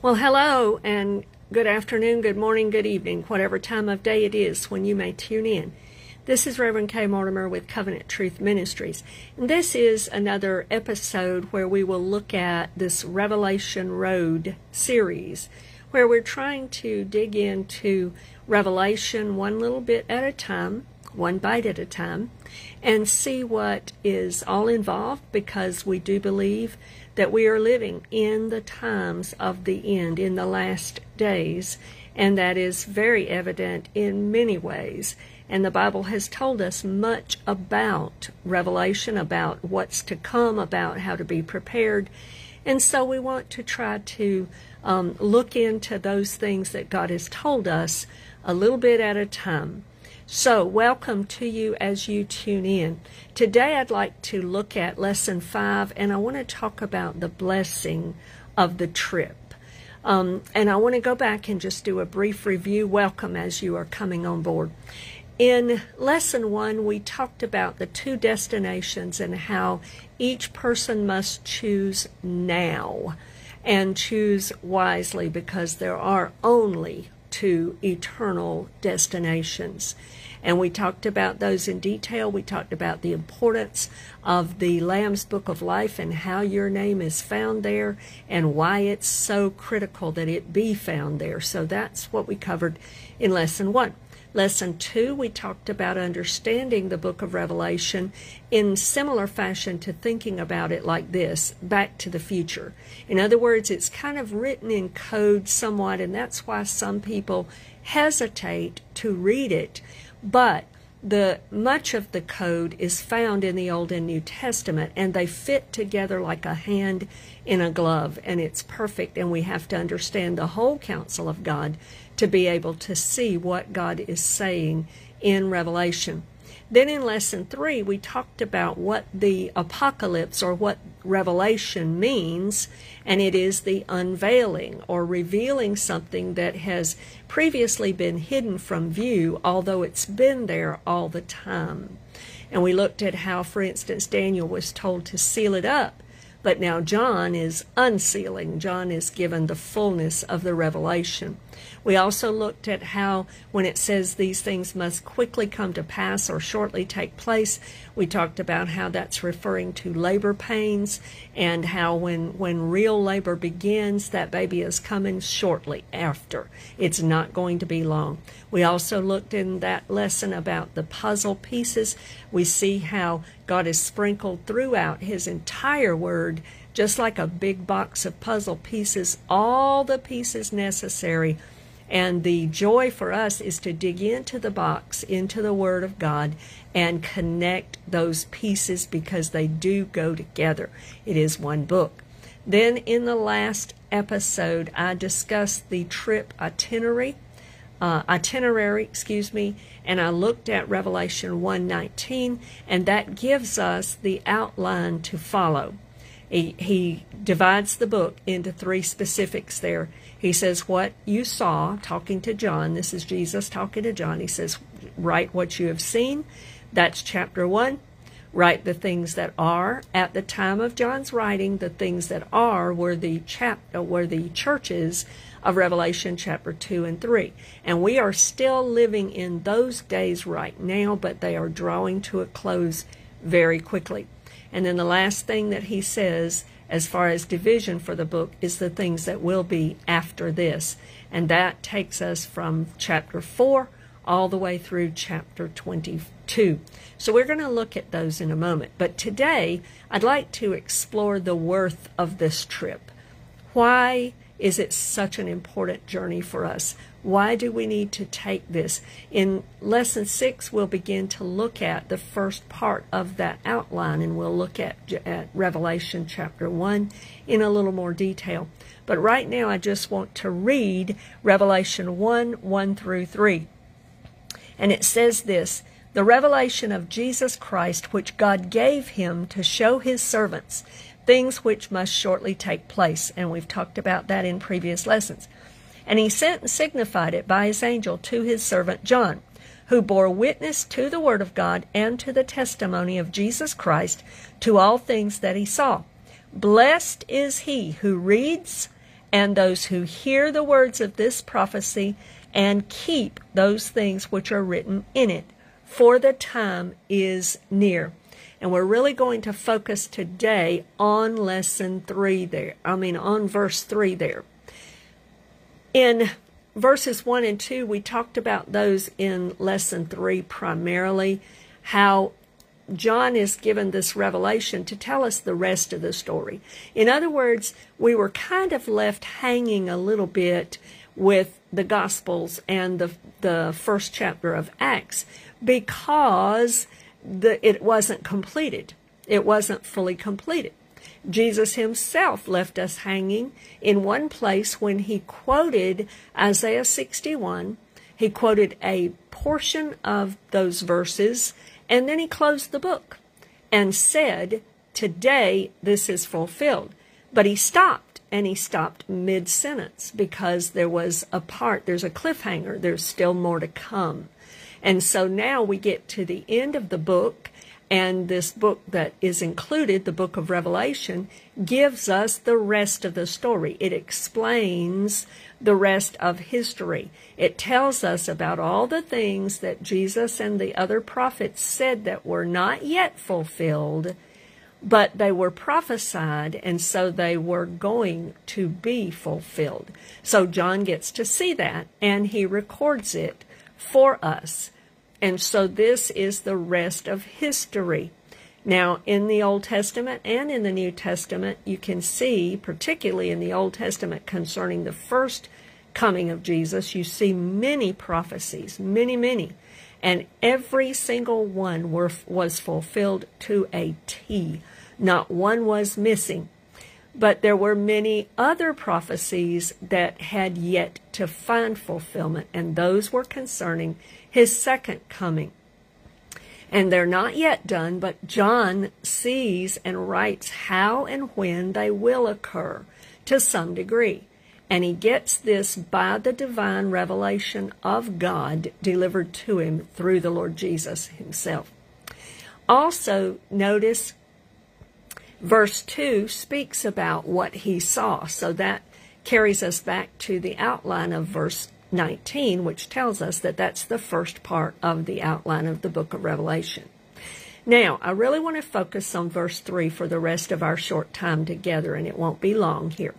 Well, hello, and good afternoon, good morning, good evening, whatever time of day it is when you may tune in. This is Reverend Kay Mortimer with Covenant Truth Ministries. And this is another episode where we will look at this Revelation Road series, where we're trying to dig into Revelation one little bit at a time, one bite at a time, and see what is all involved because we do believe that we are living in the times of the end, in the last days, and that is very evident in many ways. And the Bible has told us much about Revelation, about what's to come, about how to be prepared. And so we want to try to um, look into those things that God has told us a little bit at a time. So, welcome to you as you tune in. Today, I'd like to look at lesson five, and I want to talk about the blessing of the trip. Um, and I want to go back and just do a brief review. Welcome as you are coming on board. In lesson one, we talked about the two destinations and how each person must choose now and choose wisely because there are only two eternal destinations. And we talked about those in detail. We talked about the importance of the Lamb's Book of Life and how your name is found there and why it's so critical that it be found there. So that's what we covered in lesson one. Lesson two, we talked about understanding the book of Revelation in similar fashion to thinking about it like this back to the future. In other words, it's kind of written in code somewhat, and that's why some people hesitate to read it. But the much of the code is found in the Old and New Testament, and they fit together like a hand in a glove, and it's perfect. And we have to understand the whole counsel of God to be able to see what God is saying in Revelation. Then in lesson three, we talked about what the apocalypse or what revelation means, and it is the unveiling or revealing something that has previously been hidden from view, although it's been there all the time. And we looked at how, for instance, Daniel was told to seal it up but now John is unsealing. John is given the fullness of the revelation. We also looked at how, when it says these things must quickly come to pass or shortly take place, we talked about how that's referring to labor pains and how when, when real labor begins, that baby is coming shortly after. It's not going to be long. We also looked in that lesson about the puzzle pieces. We see how God is sprinkled throughout His entire Word, just like a big box of puzzle pieces, all the pieces necessary. And the joy for us is to dig into the box, into the Word of God, and connect those pieces because they do go together. It is one book. Then in the last episode, I discussed the trip itinerary uh, itinerary, excuse me, and I looked at Revelation 1:19, and that gives us the outline to follow. He, he divides the book into three specifics there. He says, What you saw, talking to John, this is Jesus talking to John. He says, Write what you have seen. That's chapter 1. Write the things that are at the time of John's writing. The things that are were the chap uh, were the churches of Revelation chapter 2 and 3. And we are still living in those days right now, but they are drawing to a close very quickly. And then the last thing that he says, as far as division for the book, is the things that will be after this. And that takes us from chapter 4 all the way through chapter 22. So we're going to look at those in a moment. But today, I'd like to explore the worth of this trip. Why is it such an important journey for us? Why do we need to take this? In lesson six, we'll begin to look at the first part of that outline and we'll look at, at Revelation chapter one in a little more detail. But right now, I just want to read Revelation 1 1 through 3. And it says this the revelation of Jesus Christ, which God gave him to show his servants things which must shortly take place. And we've talked about that in previous lessons. And he sent and signified it by his angel to his servant John, who bore witness to the word of God and to the testimony of Jesus Christ to all things that he saw. Blessed is he who reads and those who hear the words of this prophecy and keep those things which are written in it, for the time is near. And we're really going to focus today on lesson three there. I mean, on verse three there. In verses one and two, we talked about those in lesson three primarily, how John is given this revelation to tell us the rest of the story. In other words, we were kind of left hanging a little bit with the Gospels and the, the first chapter of Acts because the, it wasn't completed. It wasn't fully completed. Jesus himself left us hanging in one place when he quoted Isaiah 61. He quoted a portion of those verses and then he closed the book and said, Today this is fulfilled. But he stopped and he stopped mid sentence because there was a part, there's a cliffhanger, there's still more to come. And so now we get to the end of the book, and this book that is included, the book of Revelation, gives us the rest of the story. It explains the rest of history. It tells us about all the things that Jesus and the other prophets said that were not yet fulfilled, but they were prophesied, and so they were going to be fulfilled. So John gets to see that, and he records it for us. And so this is the rest of history. Now, in the Old Testament and in the New Testament, you can see, particularly in the Old Testament concerning the first coming of Jesus, you see many prophecies, many, many. And every single one were, was fulfilled to a T. Not one was missing. But there were many other prophecies that had yet to find fulfillment, and those were concerning his second coming. And they're not yet done, but John sees and writes how and when they will occur to some degree. And he gets this by the divine revelation of God delivered to him through the Lord Jesus himself. Also, notice verse 2 speaks about what he saw. So that carries us back to the outline of verse 19, which tells us that that's the first part of the outline of the book of Revelation. Now, I really want to focus on verse 3 for the rest of our short time together, and it won't be long here.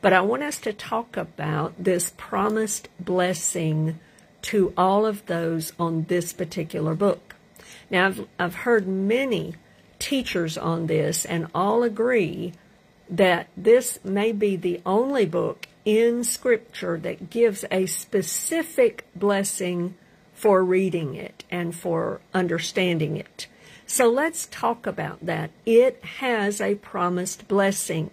But I want us to talk about this promised blessing to all of those on this particular book. Now, I've, I've heard many teachers on this, and all agree that this may be the only book in Scripture that gives a specific blessing for reading it and for understanding it. So let's talk about that. It has a promised blessing.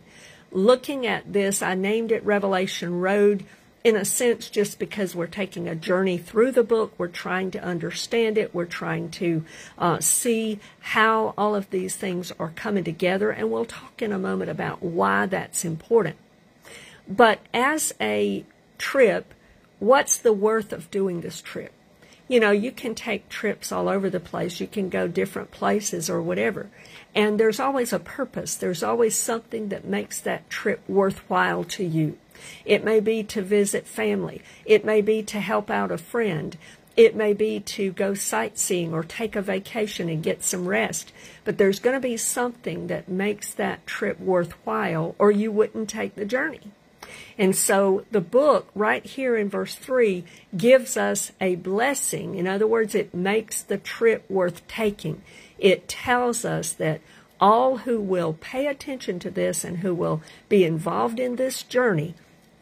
Looking at this, I named it Revelation Road in a sense just because we're taking a journey through the book. We're trying to understand it. We're trying to uh, see how all of these things are coming together. And we'll talk in a moment about why that's important. But as a trip, what's the worth of doing this trip? You know, you can take trips all over the place. You can go different places or whatever. And there's always a purpose. There's always something that makes that trip worthwhile to you. It may be to visit family. It may be to help out a friend. It may be to go sightseeing or take a vacation and get some rest. But there's going to be something that makes that trip worthwhile or you wouldn't take the journey. And so the book, right here in verse 3, gives us a blessing. In other words, it makes the trip worth taking. It tells us that all who will pay attention to this and who will be involved in this journey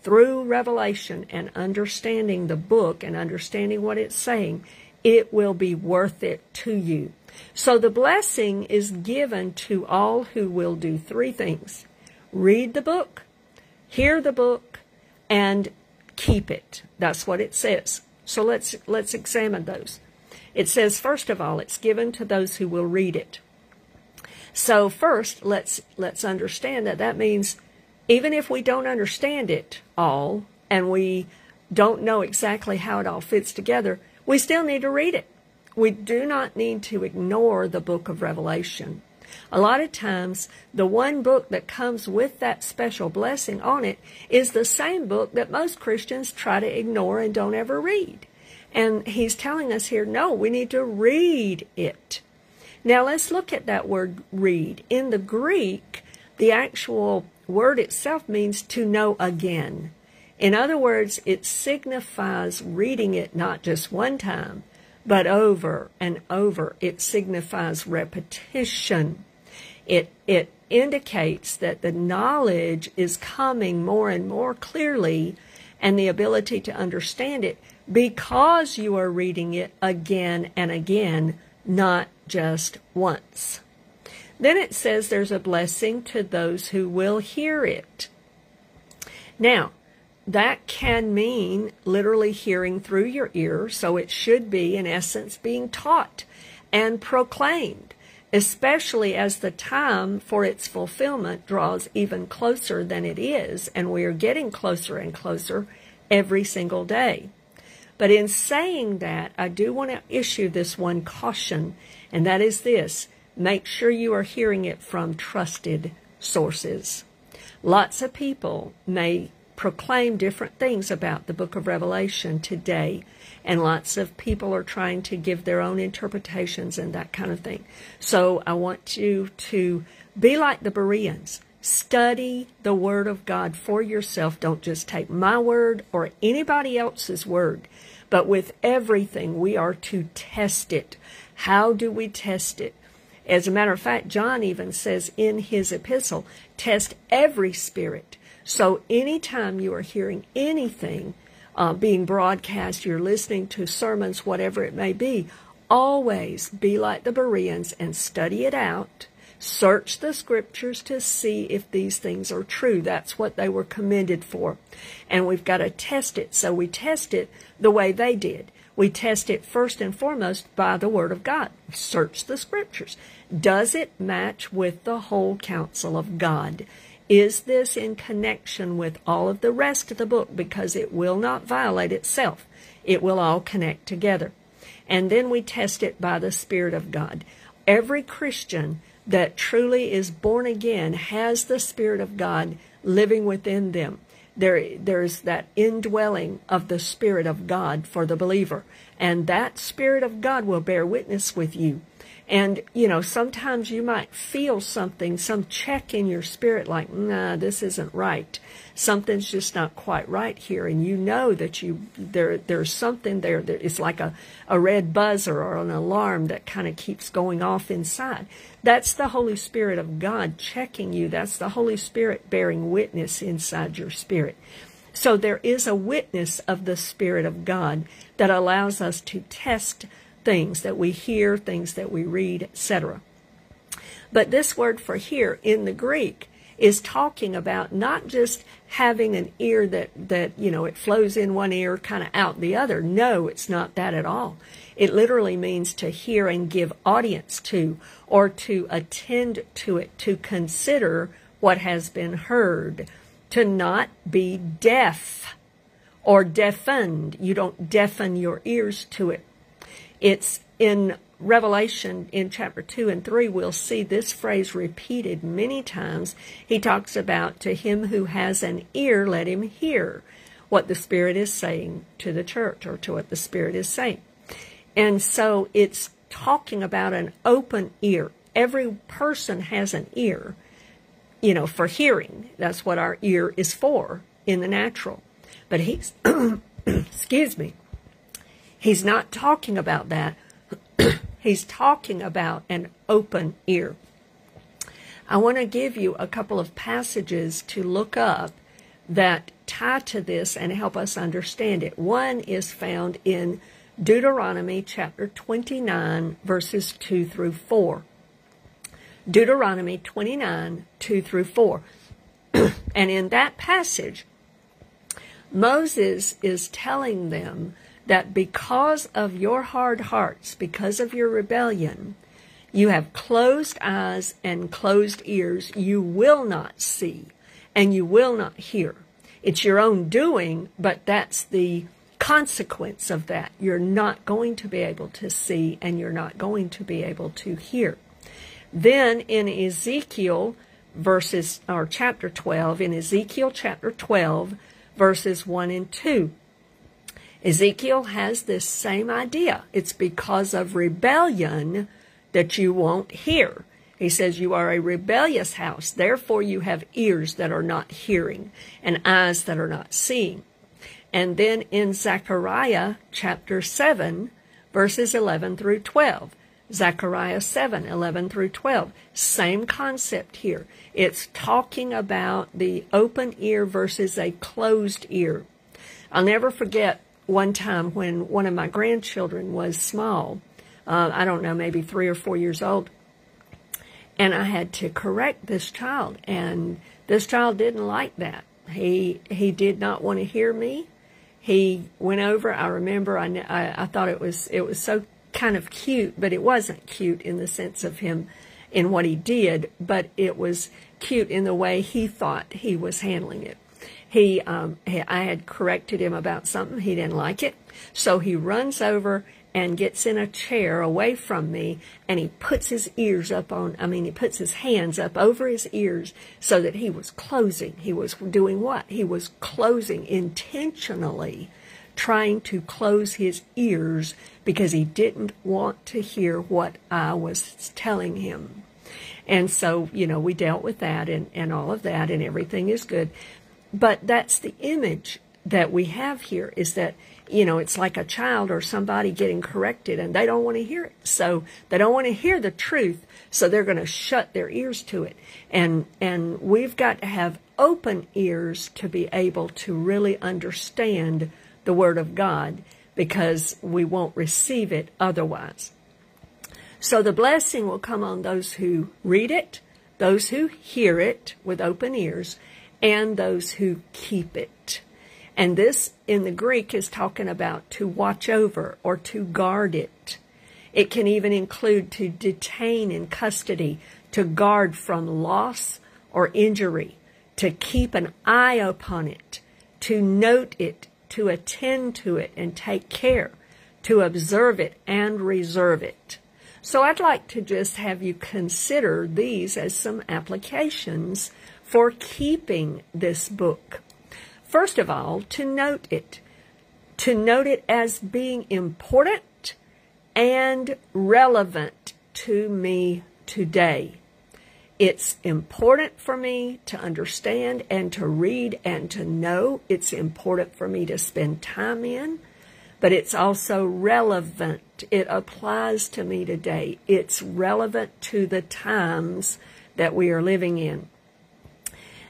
through revelation and understanding the book and understanding what it's saying, it will be worth it to you. So the blessing is given to all who will do three things read the book, hear the book, and keep it. That's what it says. So let's let's examine those. It says first of all, it's given to those who will read it. So first, let's let's understand that that means even if we don't understand it all and we don't know exactly how it all fits together, we still need to read it. We do not need to ignore the book of Revelation. A lot of times, the one book that comes with that special blessing on it is the same book that most Christians try to ignore and don't ever read. And he's telling us here, no, we need to read it. Now let's look at that word read. In the Greek, the actual word itself means to know again. In other words, it signifies reading it not just one time, but over and over. It signifies repetition. It, it indicates that the knowledge is coming more and more clearly and the ability to understand it because you are reading it again and again, not just once. Then it says there's a blessing to those who will hear it. Now, that can mean literally hearing through your ear, so it should be, in essence, being taught and proclaimed, especially as the time for its fulfillment draws even closer than it is, and we are getting closer and closer every single day. But in saying that, I do want to issue this one caution, and that is this make sure you are hearing it from trusted sources. Lots of people may proclaim different things about the book of Revelation today, and lots of people are trying to give their own interpretations and that kind of thing. So I want you to be like the Bereans. Study the Word of God for yourself. Don't just take my word or anybody else's word. But with everything, we are to test it. How do we test it? As a matter of fact, John even says in his epistle, test every spirit. So anytime you are hearing anything uh, being broadcast, you're listening to sermons, whatever it may be, always be like the Bereans and study it out Search the scriptures to see if these things are true. That's what they were commended for. And we've got to test it. So we test it the way they did. We test it first and foremost by the Word of God. Search the scriptures. Does it match with the whole counsel of God? Is this in connection with all of the rest of the book? Because it will not violate itself. It will all connect together. And then we test it by the Spirit of God. Every Christian that truly is born again has the Spirit of God living within them. There, there's that indwelling of the Spirit of God for the believer. And that Spirit of God will bear witness with you and, you know, sometimes you might feel something, some check in your spirit like, nah, this isn't right. Something's just not quite right here. And you know that you, there, there's something there that is like a, a red buzzer or an alarm that kind of keeps going off inside. That's the Holy Spirit of God checking you. That's the Holy Spirit bearing witness inside your spirit. So there is a witness of the Spirit of God that allows us to test things that we hear, things that we read, etc. But this word for hear in the Greek is talking about not just having an ear that, that you know, it flows in one ear, kind of out the other. No, it's not that at all. It literally means to hear and give audience to, or to attend to it, to consider what has been heard, to not be deaf or deafened. You don't deafen your ears to it. It's in Revelation in chapter 2 and 3, we'll see this phrase repeated many times. He talks about, To him who has an ear, let him hear what the Spirit is saying to the church or to what the Spirit is saying. And so it's talking about an open ear. Every person has an ear, you know, for hearing. That's what our ear is for in the natural. But he's, excuse me, He's not talking about that. He's talking about an open ear. I want to give you a couple of passages to look up that tie to this and help us understand it. One is found in Deuteronomy chapter 29, verses 2 through 4. Deuteronomy 29, 2 through 4. and in that passage, Moses is telling them that because of your hard hearts, because of your rebellion, you have closed eyes and closed ears. You will not see and you will not hear. It's your own doing, but that's the consequence of that. You're not going to be able to see and you're not going to be able to hear. Then in Ezekiel verses or chapter 12 in Ezekiel chapter 12 verses 1 and 2 Ezekiel has this same idea. It's because of rebellion that you won't hear. He says, You are a rebellious house, therefore you have ears that are not hearing and eyes that are not seeing. And then in Zechariah chapter 7, verses 11 through 12, Zechariah 7, 11 through 12, same concept here. It's talking about the open ear versus a closed ear. I'll never forget one time when one of my grandchildren was small. Uh, I don't know, maybe three or four years old and I had to correct this child, and this child didn't like that. He he did not want to hear me. He went over. I remember. I, I I thought it was it was so kind of cute, but it wasn't cute in the sense of him in what he did, but it was cute in the way he thought he was handling it. He, um, I had corrected him about something. He didn't like it. So he runs over and gets in a chair away from me and he puts his ears up on, I mean, he puts his hands up over his ears so that he was closing. He was doing what? He was closing intentionally, trying to close his ears because he didn't want to hear what I was telling him. And so, you know, we dealt with that and, and all of that and everything is good. But that's the image that we have here is that you know, it's like a child or somebody getting corrected and they don't want to hear it. So they don't want to hear the truth. So they're going to shut their ears to it. And, and we've got to have open ears to be able to really understand the Word of God because we won't receive it otherwise. So the blessing will come on those who read it, those who hear it with open ears, and those who keep it. And this in the Greek is talking about to watch over or to guard it. It can even include to detain in custody, to guard from loss or injury, to keep an eye upon it, to note it, to attend to it and take care, to observe it and reserve it. So I'd like to just have you consider these as some applications for keeping this book. First of all, to note it, to note it as being important and relevant to me today. It's important for me to understand and to read and to know. It's important for me to spend time in, but it's also relevant. It applies to me today. It's relevant to the times that we are living in.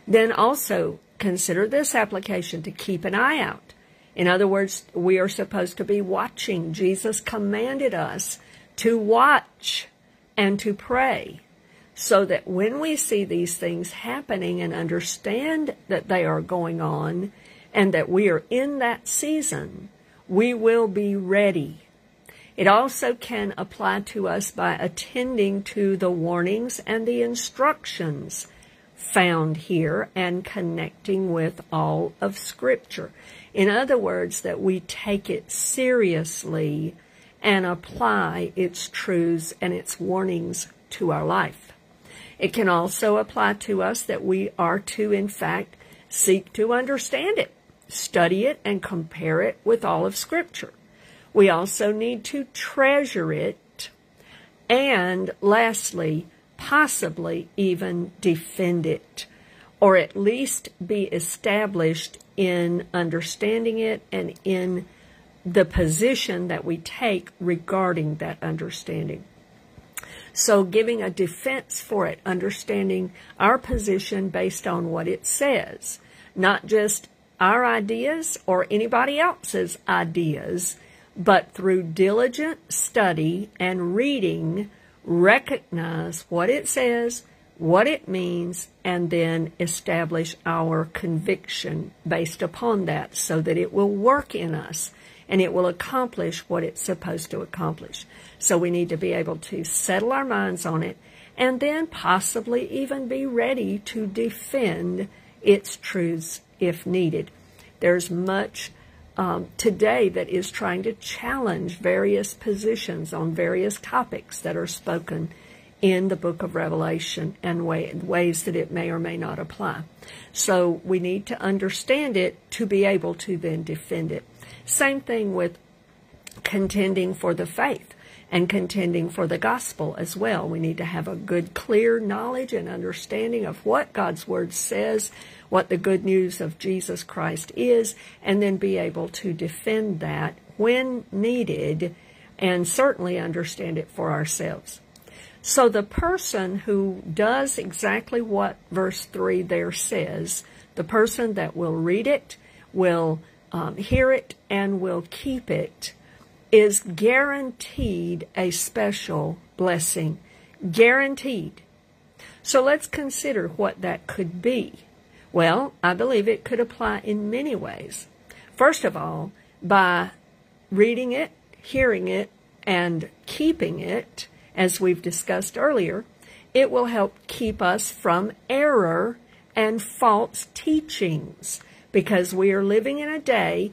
Then also consider this application to keep an eye out. In other words, we are supposed to be watching. Jesus commanded us to watch and to pray so that when we see these things happening and understand that they are going on and that we are in that season, we will be ready. It also can apply to us by attending to the warnings and the instructions found here and connecting with all of Scripture. In other words, that we take it seriously and apply its truths and its warnings to our life. It can also apply to us that we are to, in fact, seek to understand it, study it, and compare it with all of Scripture. We also need to treasure it. And lastly, possibly even defend it, or at least be established in understanding it and in the position that we take regarding that understanding. So, giving a defense for it, understanding our position based on what it says, not just our ideas or anybody else's ideas, but through diligent study and reading recognize what it says, what it means, and then establish our conviction based upon that so that it will work in us and it will accomplish what it's supposed to accomplish. So we need to be able to settle our minds on it and then possibly even be ready to defend its truths if needed. There's much um, today that is trying to challenge various positions on various topics that are spoken in the book of Revelation and way, ways that it may or may not apply. So we need to understand it to be able to then defend it. Same thing with contending for the faith and contending for the gospel as well. We need to have a good, clear knowledge and understanding of what God's Word says, what the good news of Jesus Christ is, and then be able to defend that when needed and certainly understand it for ourselves. So the person who does exactly what verse 3 there says, the person that will read it, will um, hear it, and will keep it, is guaranteed a special blessing. Guaranteed. So let's consider what that could be. Well, I believe it could apply in many ways. First of all, by reading it, hearing it, and keeping it, as we've discussed earlier, it will help keep us from error and false teachings because we are living in a day.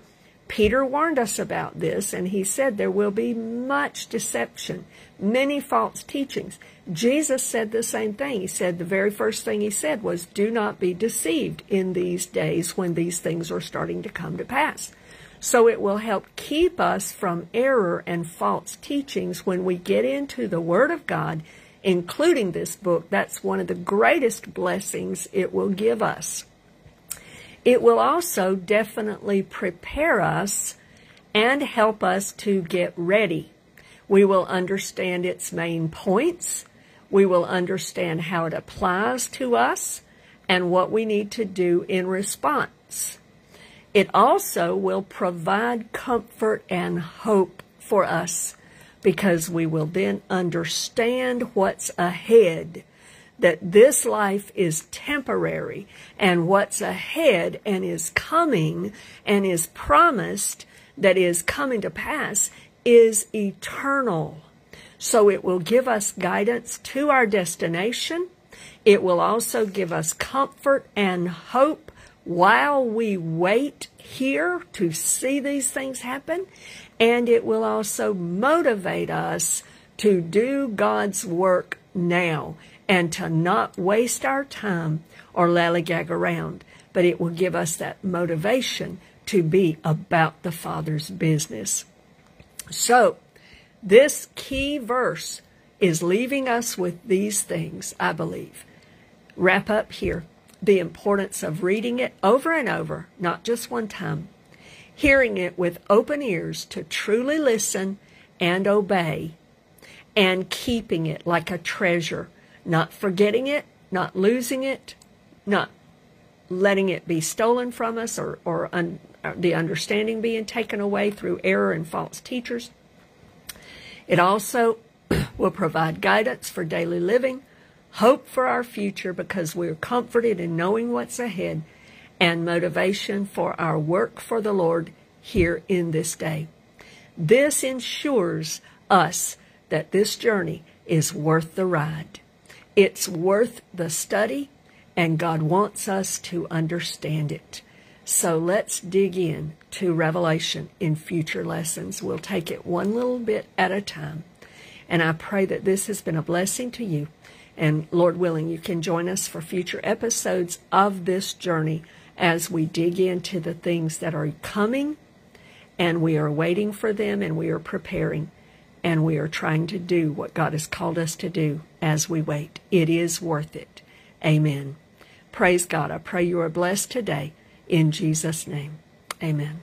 Peter warned us about this, and he said there will be much deception, many false teachings. Jesus said the same thing. He said the very first thing he said was, Do not be deceived in these days when these things are starting to come to pass. So it will help keep us from error and false teachings when we get into the Word of God, including this book. That's one of the greatest blessings it will give us. It will also definitely prepare us and help us to get ready. We will understand its main points. We will understand how it applies to us and what we need to do in response. It also will provide comfort and hope for us because we will then understand what's ahead, that this life is temporary and what's ahead and is coming and is promised that is coming to pass is eternal. So it will give us guidance to our destination. It will also give us comfort and hope while we wait here to see these things happen, and it will also motivate us to do God's work now and to not waste our time or lollygag around, but it will give us that motivation to be about the Father's business. So, this key verse is leaving us with these things, I believe. Wrap up here the importance of reading it over and over, not just one time, hearing it with open ears to truly listen and obey, and keeping it like a treasure, not forgetting it, not losing it, not letting it be stolen from us or, or un, uh, the understanding being taken away through error and false teachers. It also will provide guidance for daily living, hope for our future because we're comforted in knowing what's ahead, and motivation for our work for the Lord here in this day. This ensures us that this journey is worth the ride. It's worth the study, and God wants us to understand it. So let's dig in to Revelation in future lessons. We'll take it one little bit at a time. And I pray that this has been a blessing to you. And Lord willing, you can join us for future episodes of this journey as we dig into the things that are coming and we are waiting for them and we are preparing and we are trying to do what God has called us to do as we wait. It is worth it. Amen. Praise God. I pray you are blessed today in Jesus' name. Amen.